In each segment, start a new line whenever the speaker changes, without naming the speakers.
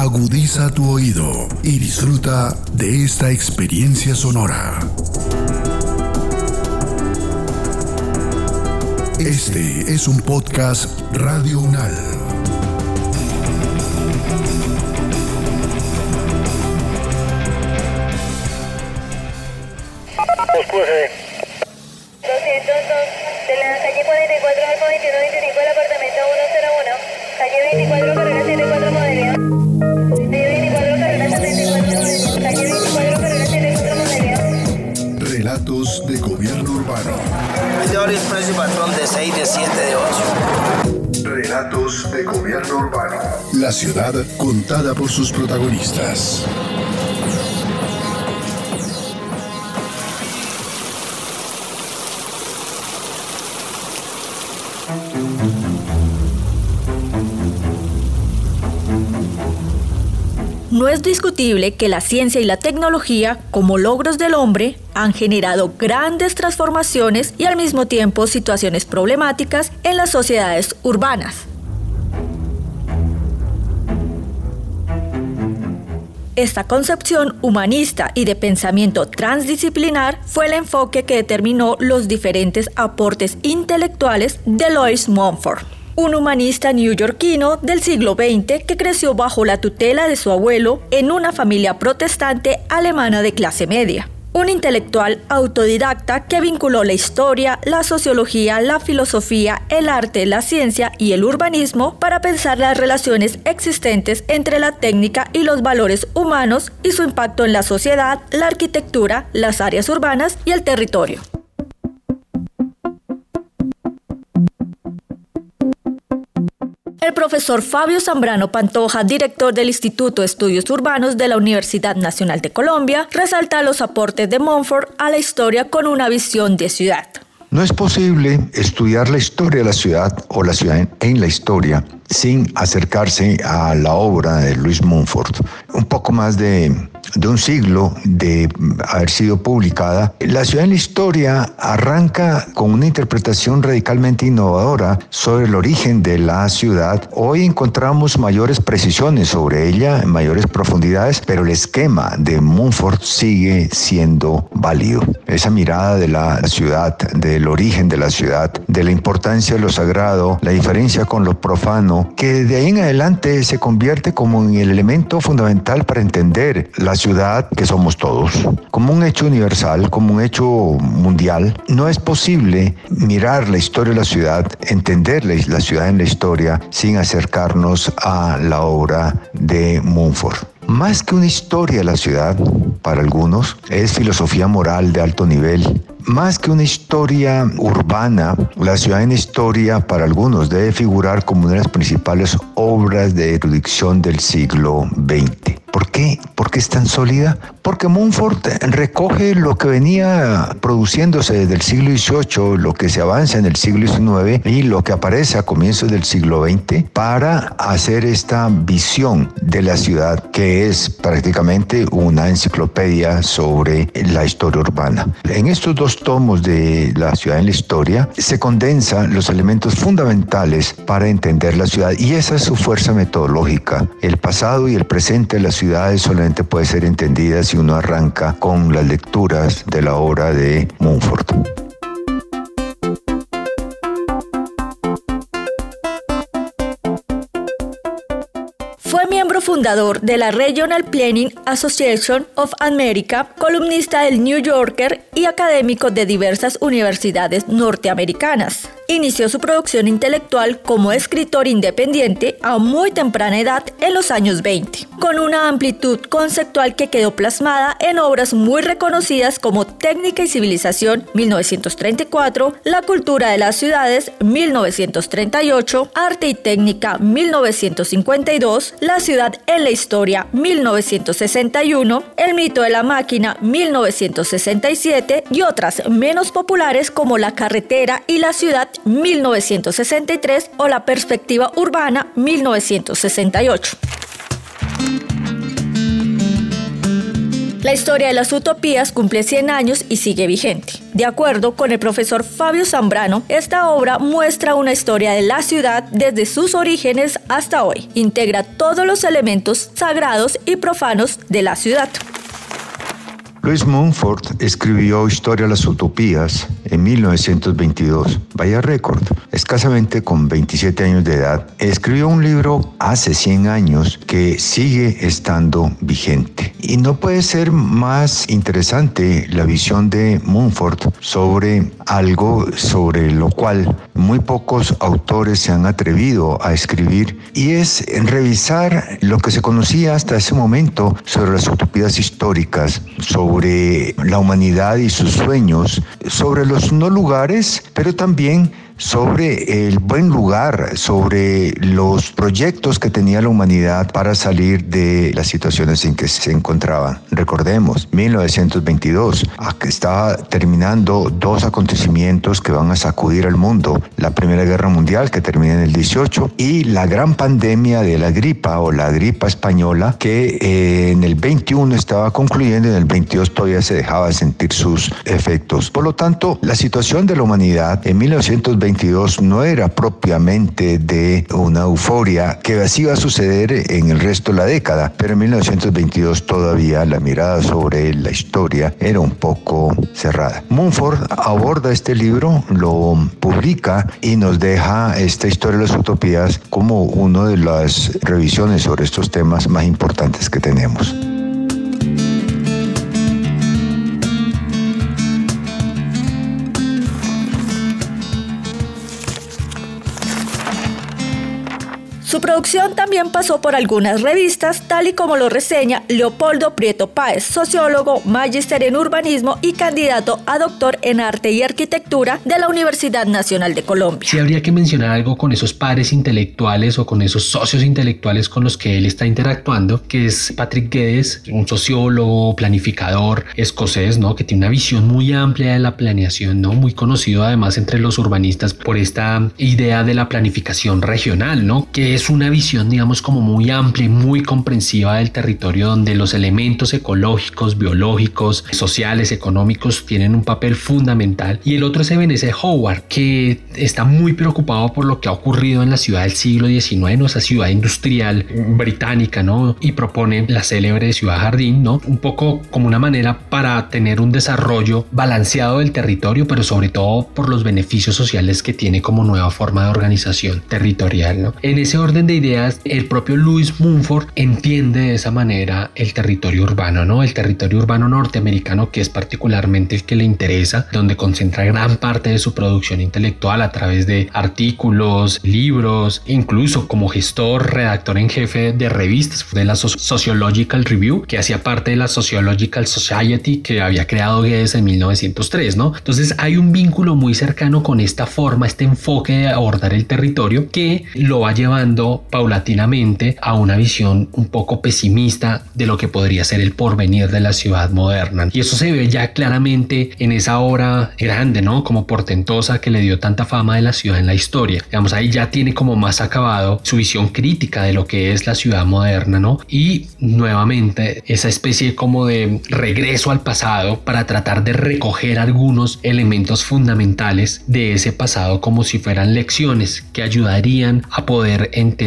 Agudiza tu oído y disfruta de esta experiencia sonora. Este es un podcast Radio Unal.
Oscure.
202 de la calle 44 Alfa 2125 del apartamento 101. Calle 24 carrera 74 modelo.
Relatos de gobierno urbano.
Es horario expreso y patrón de 6, de 7, de 8.
Relatos de gobierno urbano. La ciudad contada por sus protagonistas.
No es discutible que la ciencia y la tecnología, como logros del hombre, han generado grandes transformaciones y al mismo tiempo situaciones problemáticas en las sociedades urbanas. Esta concepción humanista y de pensamiento transdisciplinar fue el enfoque que determinó los diferentes aportes intelectuales de Lois Mumford un humanista neoyorquino del siglo XX que creció bajo la tutela de su abuelo en una familia protestante alemana de clase media. Un intelectual autodidacta que vinculó la historia, la sociología, la filosofía, el arte, la ciencia y el urbanismo para pensar las relaciones existentes entre la técnica y los valores humanos y su impacto en la sociedad, la arquitectura, las áreas urbanas y el territorio. El profesor Fabio Zambrano Pantoja, director del Instituto de Estudios Urbanos de la Universidad Nacional de Colombia, resalta los aportes de Montfort a la historia con una visión de ciudad.
No es posible estudiar la historia de la ciudad o la ciudad en la historia sin acercarse a la obra de Luis Montfort. Un poco más de de un siglo de haber sido publicada, La ciudad en la historia arranca con una interpretación radicalmente innovadora sobre el origen de la ciudad. Hoy encontramos mayores precisiones sobre ella, mayores profundidades, pero el esquema de Montfort sigue siendo válido. Esa mirada de la ciudad, del origen de la ciudad, de la importancia de lo sagrado, la diferencia con lo profano, que de ahí en adelante se convierte como en el elemento fundamental para entender la ciudad que somos todos. Como un hecho universal, como un hecho mundial, no es posible mirar la historia de la ciudad, entender la ciudad en la historia sin acercarnos a la obra de Mumford. Más que una historia de la ciudad, para algunos, es filosofía moral de alto nivel. Más que una historia urbana, la ciudad en historia para algunos debe figurar como una de las principales obras de erudición del siglo XX. ¿Por qué? ¿Por qué es tan sólida? Porque Montfort recoge lo que venía produciéndose desde el siglo XVIII, lo que se avanza en el siglo XIX y lo que aparece a comienzos del siglo XX para hacer esta visión de la ciudad que es prácticamente una enciclopedia sobre la historia urbana. En estos dos tomos de la ciudad en la historia se condensan los elementos fundamentales para entender la ciudad y esa es su fuerza metodológica. El pasado y el presente de la ciudades solamente puede ser entendida si uno arranca con las lecturas de la obra de Montfort.
Fundador de la Regional Planning Association of America, columnista del New Yorker y académico de diversas universidades norteamericanas. Inició su producción intelectual como escritor independiente a muy temprana edad en los años 20, con una amplitud conceptual que quedó plasmada en obras muy reconocidas como Técnica y Civilización 1934, La Cultura de las Ciudades 1938, Arte y Técnica 1952, La Ciudad en la Historia 1961, El Mito de la Máquina 1967 y otras menos populares como La Carretera y la Ciudad 1963 o La Perspectiva Urbana 1968. La historia de las utopías cumple 100 años y sigue vigente. De acuerdo con el profesor Fabio Zambrano, esta obra muestra una historia de la ciudad desde sus orígenes hasta hoy. Integra todos los elementos sagrados y profanos de la ciudad.
Louis Mumford escribió Historia de las Utopías en 1922. Vaya récord. Escasamente con 27 años de edad, escribió un libro hace 100 años que sigue estando vigente. Y no puede ser más interesante la visión de Mumford sobre algo sobre lo cual muy pocos autores se han atrevido a escribir y es revisar lo que se conocía hasta ese momento sobre las utopías históricas, la humanidad y sus sueños, sobre los no lugares, pero también sobre el buen lugar, sobre los proyectos que tenía la humanidad para salir de las situaciones en que se encontraban. Recordemos, 1922, estaba terminando dos acontecimientos que van a sacudir al mundo. La Primera Guerra Mundial, que termina en el 18, y la gran pandemia de la gripa o la gripa española, que eh, en el 21 estaba concluyendo y en el 22 todavía se dejaba sentir sus efectos. Por lo tanto, la situación de la humanidad en 1922 no era propiamente de una euforia que así iba a suceder en el resto de la década, pero en 1922 todavía la mirada sobre la historia era un poco cerrada. Mumford aborda este libro, lo publica y nos deja esta historia de las utopías como una de las revisiones sobre estos temas más importantes que tenemos.
Su producción también pasó por algunas revistas, tal y como lo reseña Leopoldo Prieto Páez, sociólogo, magíster en urbanismo y candidato a doctor en arte y arquitectura de la Universidad Nacional de Colombia.
Si habría que mencionar algo con esos pares intelectuales o con esos socios intelectuales con los que él está interactuando, que es Patrick Guedes, un sociólogo, planificador escocés, ¿no? Que tiene una visión muy amplia de la planeación, ¿no? Muy conocido además entre los urbanistas por esta idea de la planificación regional, ¿no? Que es una visión, digamos, como muy amplia y muy comprensiva del territorio donde los elementos ecológicos, biológicos, sociales, económicos tienen un papel fundamental. Y el otro es Ebenezer Howard, que está muy preocupado por lo que ha ocurrido en la ciudad del siglo XIX, esa ciudad industrial británica, ¿no? Y propone la célebre ciudad jardín, ¿no? Un poco como una manera para tener un desarrollo balanceado del territorio, pero sobre todo por los beneficios sociales que tiene como nueva forma de organización territorial, ¿no? En ese orden de ideas, el propio Louis Mumford entiende de esa manera el territorio urbano, ¿no? El territorio urbano norteamericano que es particularmente el que le interesa, donde concentra gran parte de su producción intelectual a través de artículos, libros, incluso como gestor, redactor en jefe de revistas de la Sociological Review, que hacía parte de la Sociological Society que había creado Guedes en 1903, ¿no? Entonces hay un vínculo muy cercano con esta forma, este enfoque de abordar el territorio que lo va llevando paulatinamente a una visión un poco pesimista de lo que podría ser el porvenir de la ciudad moderna. Y eso se ve ya claramente en esa obra grande, ¿no? Como portentosa que le dio tanta fama de la ciudad en la historia. Digamos, ahí ya tiene como más acabado su visión crítica de lo que es la ciudad moderna, ¿no? Y nuevamente esa especie como de regreso al pasado para tratar de recoger algunos elementos fundamentales de ese pasado como si fueran lecciones que ayudarían a poder entender,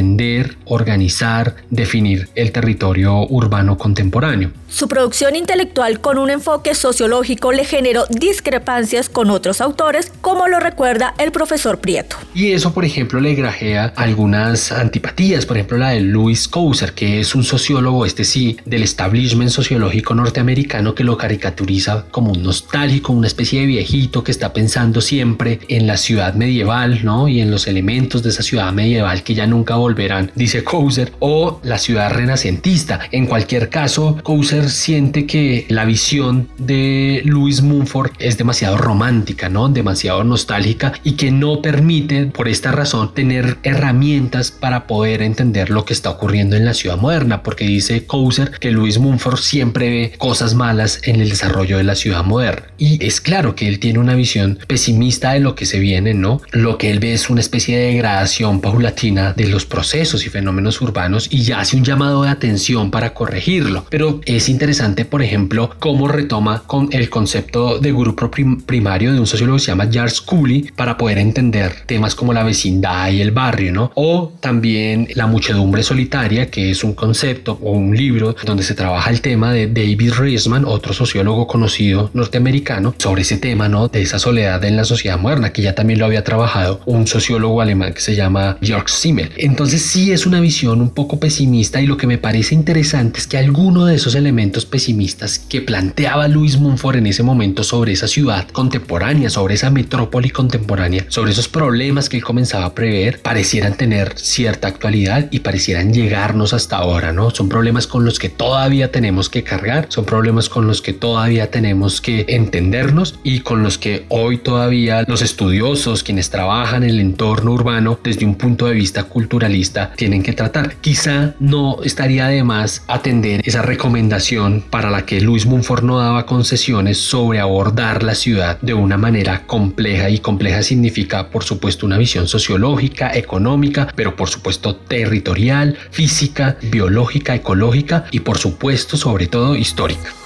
organizar, definir el territorio urbano contemporáneo.
Su producción intelectual con un enfoque sociológico le generó discrepancias con otros autores, como lo recuerda el profesor Prieto.
Y eso, por ejemplo, le grajea algunas antipatías, por ejemplo, la de Louis Couser, que es un sociólogo, este sí, del establishment sociológico norteamericano que lo caricaturiza como un nostálgico, una especie de viejito que está pensando siempre en la ciudad medieval, ¿no? Y en los elementos de esa ciudad medieval que ya nunca volverán, dice Couser, o la ciudad renacentista. En cualquier caso, Couser siente que la visión de Louis Mumford es demasiado romántica, ¿no? Demasiado nostálgica y que no permite, por esta razón, tener herramientas para poder entender lo que está ocurriendo en la ciudad moderna, porque dice Couser que Louis Mumford siempre ve cosas malas en el desarrollo de la ciudad moderna. Y es claro que él tiene una visión pesimista de lo que se viene, ¿no? Lo que él ve es una especie de degradación paulatina de los procesos y fenómenos urbanos y ya hace un llamado de atención para corregirlo. Pero es interesante, por ejemplo, cómo retoma con el concepto de grupo primario de un sociólogo que se llama Charles Cooley para poder entender temas como la vecindad y el barrio, ¿no? O también la muchedumbre solitaria, que es un concepto o un libro donde se trabaja el tema de David Reisman, otro sociólogo conocido norteamericano, sobre ese tema, ¿no? De esa soledad en la sociedad moderna, que ya también lo había trabajado un sociólogo alemán que se llama Jörg Simmel. Entonces sí es una visión un poco pesimista y lo que me parece interesante es que alguno de esos elementos pesimistas que planteaba Luis Munford en ese momento sobre esa ciudad contemporánea, sobre esa metrópoli contemporánea, sobre esos problemas que él comenzaba a prever, parecieran tener cierta actualidad y parecieran llegarnos hasta ahora, ¿no? Son problemas con los que todavía tenemos que cargar, son problemas con los que todavía tenemos que entendernos y con los que hoy todavía los estudiosos, quienes trabajan en el entorno urbano desde un punto de vista culturalista, tienen que tratar. Quizá no estaría de más atender esa recomendación para la que Luis Munford no daba concesiones sobre abordar la ciudad de una manera compleja y compleja significa por supuesto una visión sociológica, económica, pero por supuesto territorial, física, biológica, ecológica y por supuesto sobre todo histórica.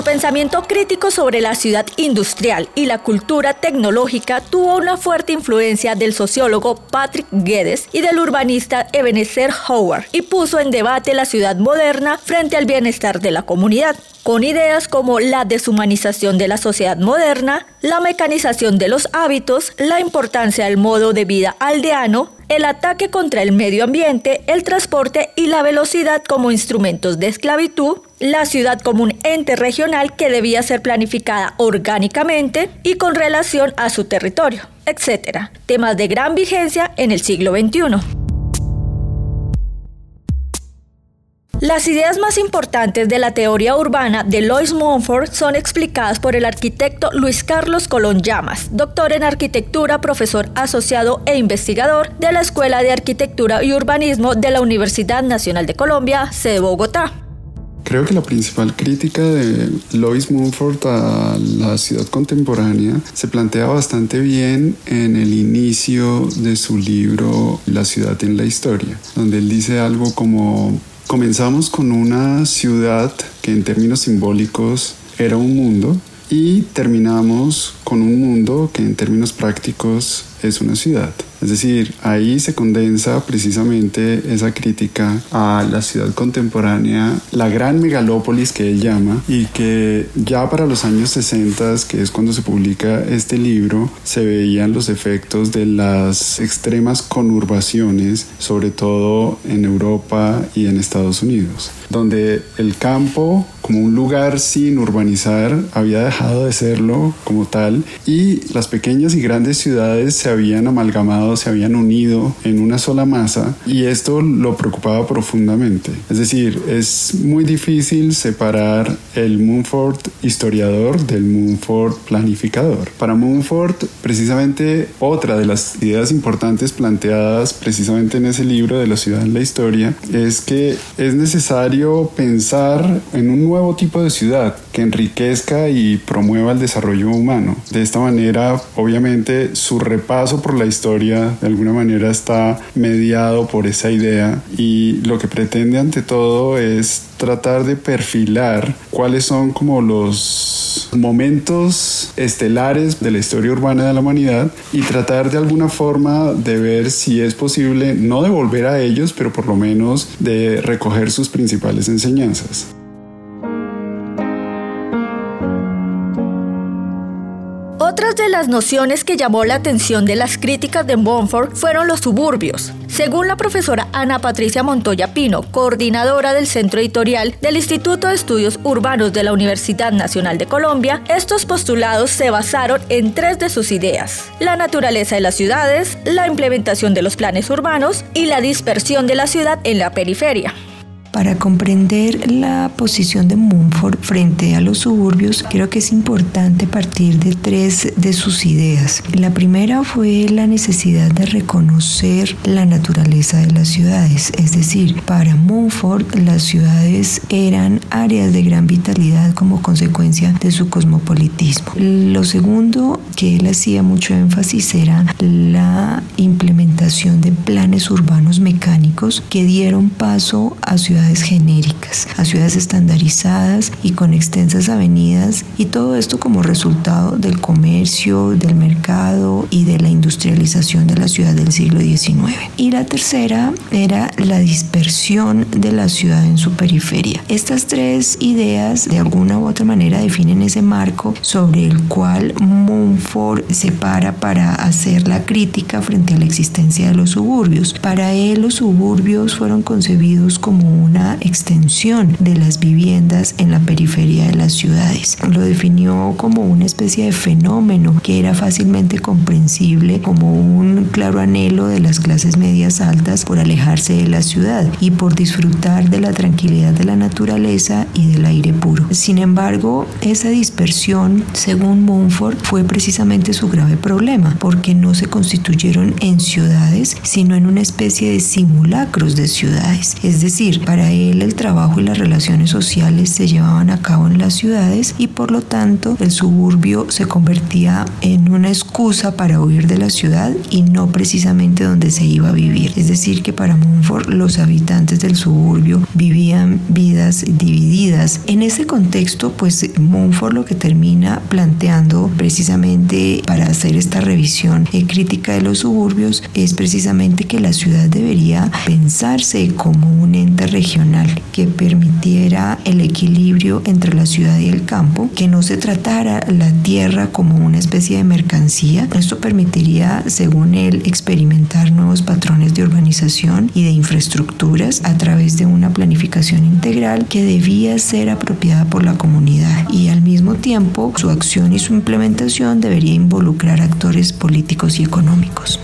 Su pensamiento crítico sobre la ciudad industrial y la cultura tecnológica tuvo una fuerte influencia del sociólogo Patrick Guedes y del urbanista Ebenezer Howard y puso en debate la ciudad moderna frente al bienestar de la comunidad con ideas como la deshumanización de la sociedad moderna, la mecanización de los hábitos, la importancia del modo de vida aldeano, el ataque contra el medio ambiente, el transporte y la velocidad como instrumentos de esclavitud, la ciudad como un ente regional que debía ser planificada orgánicamente y con relación a su territorio, etc. Temas de gran vigencia en el siglo XXI. Las ideas más importantes de la teoría urbana de Lois Montfort son explicadas por el arquitecto Luis Carlos Colón Llamas, doctor en arquitectura, profesor asociado e investigador de la Escuela de Arquitectura y Urbanismo de la Universidad Nacional de Colombia, sede Bogotá.
Creo que la principal crítica de Lois Mumford a la ciudad contemporánea se plantea bastante bien en el inicio de su libro La ciudad en la historia, donde él dice algo como Comenzamos con una ciudad que en términos simbólicos era un mundo y terminamos con un mundo que en términos prácticos es una ciudad. Es decir, ahí se condensa precisamente esa crítica a la ciudad contemporánea, la gran megalópolis que él llama, y que ya para los años 60, que es cuando se publica este libro, se veían los efectos de las extremas conurbaciones, sobre todo en Europa y en Estados Unidos, donde el campo como un lugar sin urbanizar había dejado de serlo como tal y las pequeñas y grandes ciudades se habían amalgamado, se habían unido en una sola masa y esto lo preocupaba profundamente. Es decir, es muy difícil separar el Moonford historiador del Moonford planificador. Para Moonford, precisamente otra de las ideas importantes planteadas precisamente en ese libro de la ciudad en la historia es que es necesario pensar en un nuevo tipo de ciudad que enriquezca y promueva el desarrollo humano. De esta manera, obviamente, su repaso por la historia de alguna manera está mediado por esa idea y lo que pretende ante todo es tratar de perfilar cuáles son como los momentos estelares de la historia urbana de la humanidad y tratar de alguna forma de ver si es posible no devolver a ellos, pero por lo menos de recoger sus principales enseñanzas.
Otras de las nociones que llamó la atención de las críticas de Bonford fueron los suburbios. Según la profesora Ana Patricia Montoya Pino, coordinadora del Centro Editorial del Instituto de Estudios Urbanos de la Universidad Nacional de Colombia, estos postulados se basaron en tres de sus ideas. La naturaleza de las ciudades, la implementación de los planes urbanos y la dispersión de la ciudad en la periferia.
Para comprender la posición de Mumford frente a los suburbios, creo que es importante partir de tres de sus ideas. La primera fue la necesidad de reconocer la naturaleza de las ciudades, es decir, para Mumford las ciudades eran áreas de gran vitalidad como consecuencia de su cosmopolitismo. Lo segundo que él hacía mucho énfasis era la implementación de planes urbanos mecánicos que dieron paso a ciudades genéricas, a ciudades estandarizadas y con extensas avenidas y todo esto como resultado del comercio, del mercado y de la industrialización de la ciudad del siglo XIX. Y la tercera era la dispersión de la ciudad en su periferia. Estas tres ideas de alguna u otra manera definen ese marco sobre el cual Mumford se para para hacer la crítica frente a la existencia de los suburbios. Para él los suburbios fueron concebidos como un una extensión de las viviendas en la periferia de las ciudades. Lo definió como una especie de fenómeno que era fácilmente comprensible como un claro anhelo de las clases medias altas por alejarse de la ciudad y por disfrutar de la tranquilidad de la naturaleza y del aire puro. Sin embargo, esa dispersión, según Mumford, fue precisamente su grave problema, porque no se constituyeron en ciudades, sino en una especie de simulacros de ciudades. Es decir, para para él el trabajo y las relaciones sociales se llevaban a cabo en las ciudades y por lo tanto el suburbio se convertía en una excusa para huir de la ciudad y no precisamente donde se iba a vivir. Es decir, que para Mumford los habitantes del suburbio vivían vidas divididas. En ese contexto, pues Mumford lo que termina planteando precisamente para hacer esta revisión crítica de los suburbios es precisamente que la ciudad debería pensarse como un ente regional que permitiera el equilibrio entre la ciudad y el campo, que no se tratara la tierra como una especie de mercancía. Esto permitiría, según él, experimentar nuevos patrones de urbanización y de infraestructuras a través de una planificación integral que debía ser apropiada por la comunidad y al mismo tiempo su acción y su implementación debería involucrar actores políticos y económicos.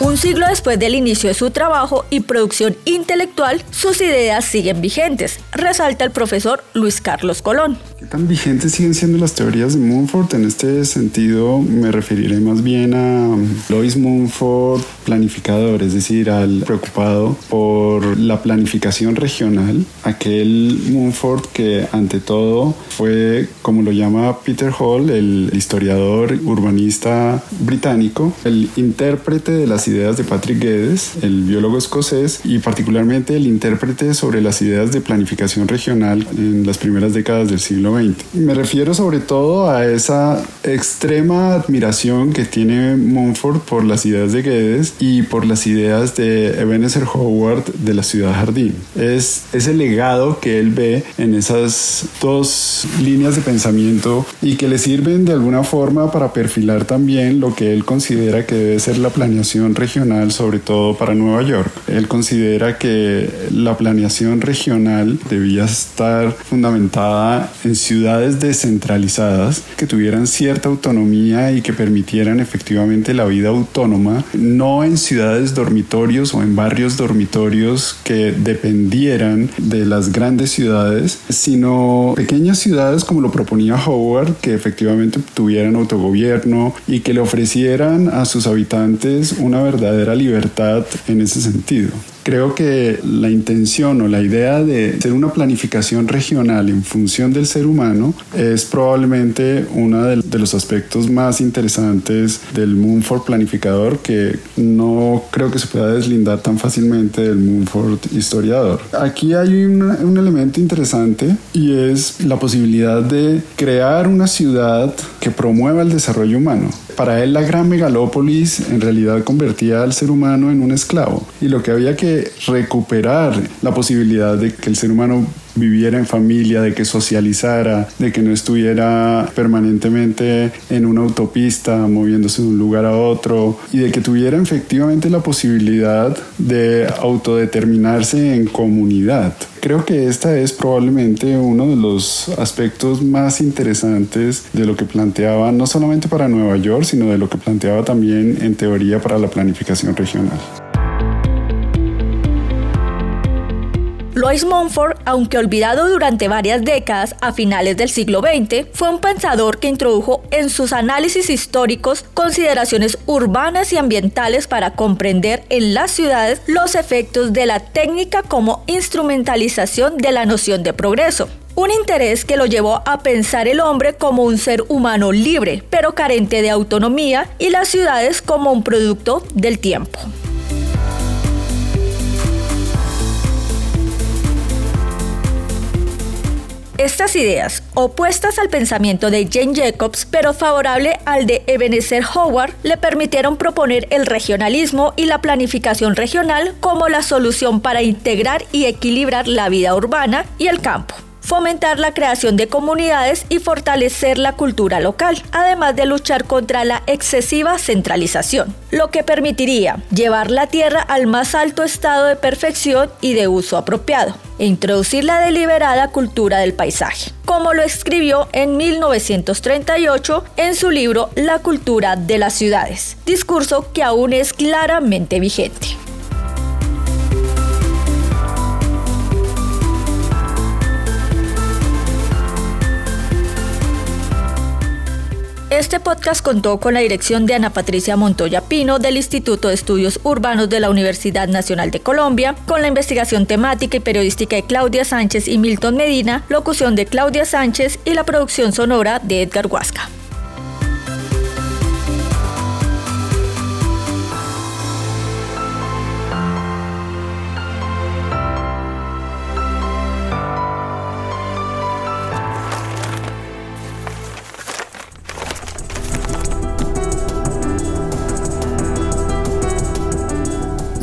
Un siglo después del inicio de su trabajo y producción intelectual, sus ideas siguen vigentes, resalta el profesor Luis Carlos Colón.
¿Qué tan vigentes siguen siendo las teorías de Mumford? En este sentido me referiré más bien a Lois Mumford, planificador, es decir, al preocupado por la planificación regional, aquel Mumford que ante todo fue, como lo llama Peter Hall, el historiador urbanista británico, el intérprete de las ideas de Patrick Geddes, el biólogo escocés, y particularmente el intérprete sobre las ideas de planificación regional en las primeras décadas del siglo XX. Me refiero sobre todo a esa extrema admiración que tiene Mumford por las ideas de Geddes y por las ideas de Ebenezer Howard de la ciudad jardín. Es ese legado que él ve en esas dos líneas de pensamiento y que le sirven de alguna forma para perfilar también lo que él considera que debe ser la planeación regional, sobre todo para Nueva York. Él considera que la planeación regional debía estar fundamentada en ciudades descentralizadas que tuvieran cierta autonomía y que permitieran efectivamente la vida autónoma, no en ciudades dormitorios o en barrios dormitorios que dependieran de las grandes ciudades, sino pequeñas ciudades como lo proponía Howard, que efectivamente tuvieran autogobierno y que le ofrecieran a sus habitantes una verdadera libertad en ese sentido. Creo que la intención o la idea de hacer una planificación regional en función del ser humano es probablemente uno de, los aspectos más interesantes del Moonford planificador que no creo que se pueda deslindar tan fácilmente del Moonford historiador. Aquí hay un elemento interesante y es la posibilidad de crear una ciudad que promueva el desarrollo humano. Para él la gran megalópolis en realidad convertía al ser humano en un esclavo y lo que había que recuperar la posibilidad de que el ser humano viviera en familia, de que socializara, de que no estuviera permanentemente en una autopista moviéndose de un lugar a otro y de que tuviera efectivamente la posibilidad de autodeterminarse en comunidad. Creo que esta es probablemente uno de los aspectos más interesantes de lo que planteaba no solamente para Nueva York, sino de lo que planteaba también en teoría para la planificación regional.
Louis Montfort, aunque olvidado durante varias décadas a finales del siglo XX, fue un pensador que introdujo en sus análisis históricos consideraciones urbanas y ambientales para comprender en las ciudades los efectos de la técnica como instrumentalización de la noción de progreso. Un interés que lo llevó a pensar el hombre como un ser humano libre, pero carente de autonomía, y las ciudades como un producto del tiempo. Estas ideas, opuestas al pensamiento de Jane Jacobs, pero favorable al de Ebenezer Howard, le permitieron proponer el regionalismo y la planificación regional como la solución para integrar y equilibrar la vida urbana y el campo fomentar la creación de comunidades y fortalecer la cultura local, además de luchar contra la excesiva centralización, lo que permitiría llevar la tierra al más alto estado de perfección y de uso apropiado, e introducir la deliberada cultura del paisaje, como lo escribió en 1938 en su libro La cultura de las ciudades, discurso que aún es claramente vigente. Este podcast contó con la dirección de Ana Patricia Montoya Pino del Instituto de Estudios Urbanos de la Universidad Nacional de Colombia, con la investigación temática y periodística de Claudia Sánchez y Milton Medina, locución de Claudia Sánchez y la producción sonora de Edgar Huasca.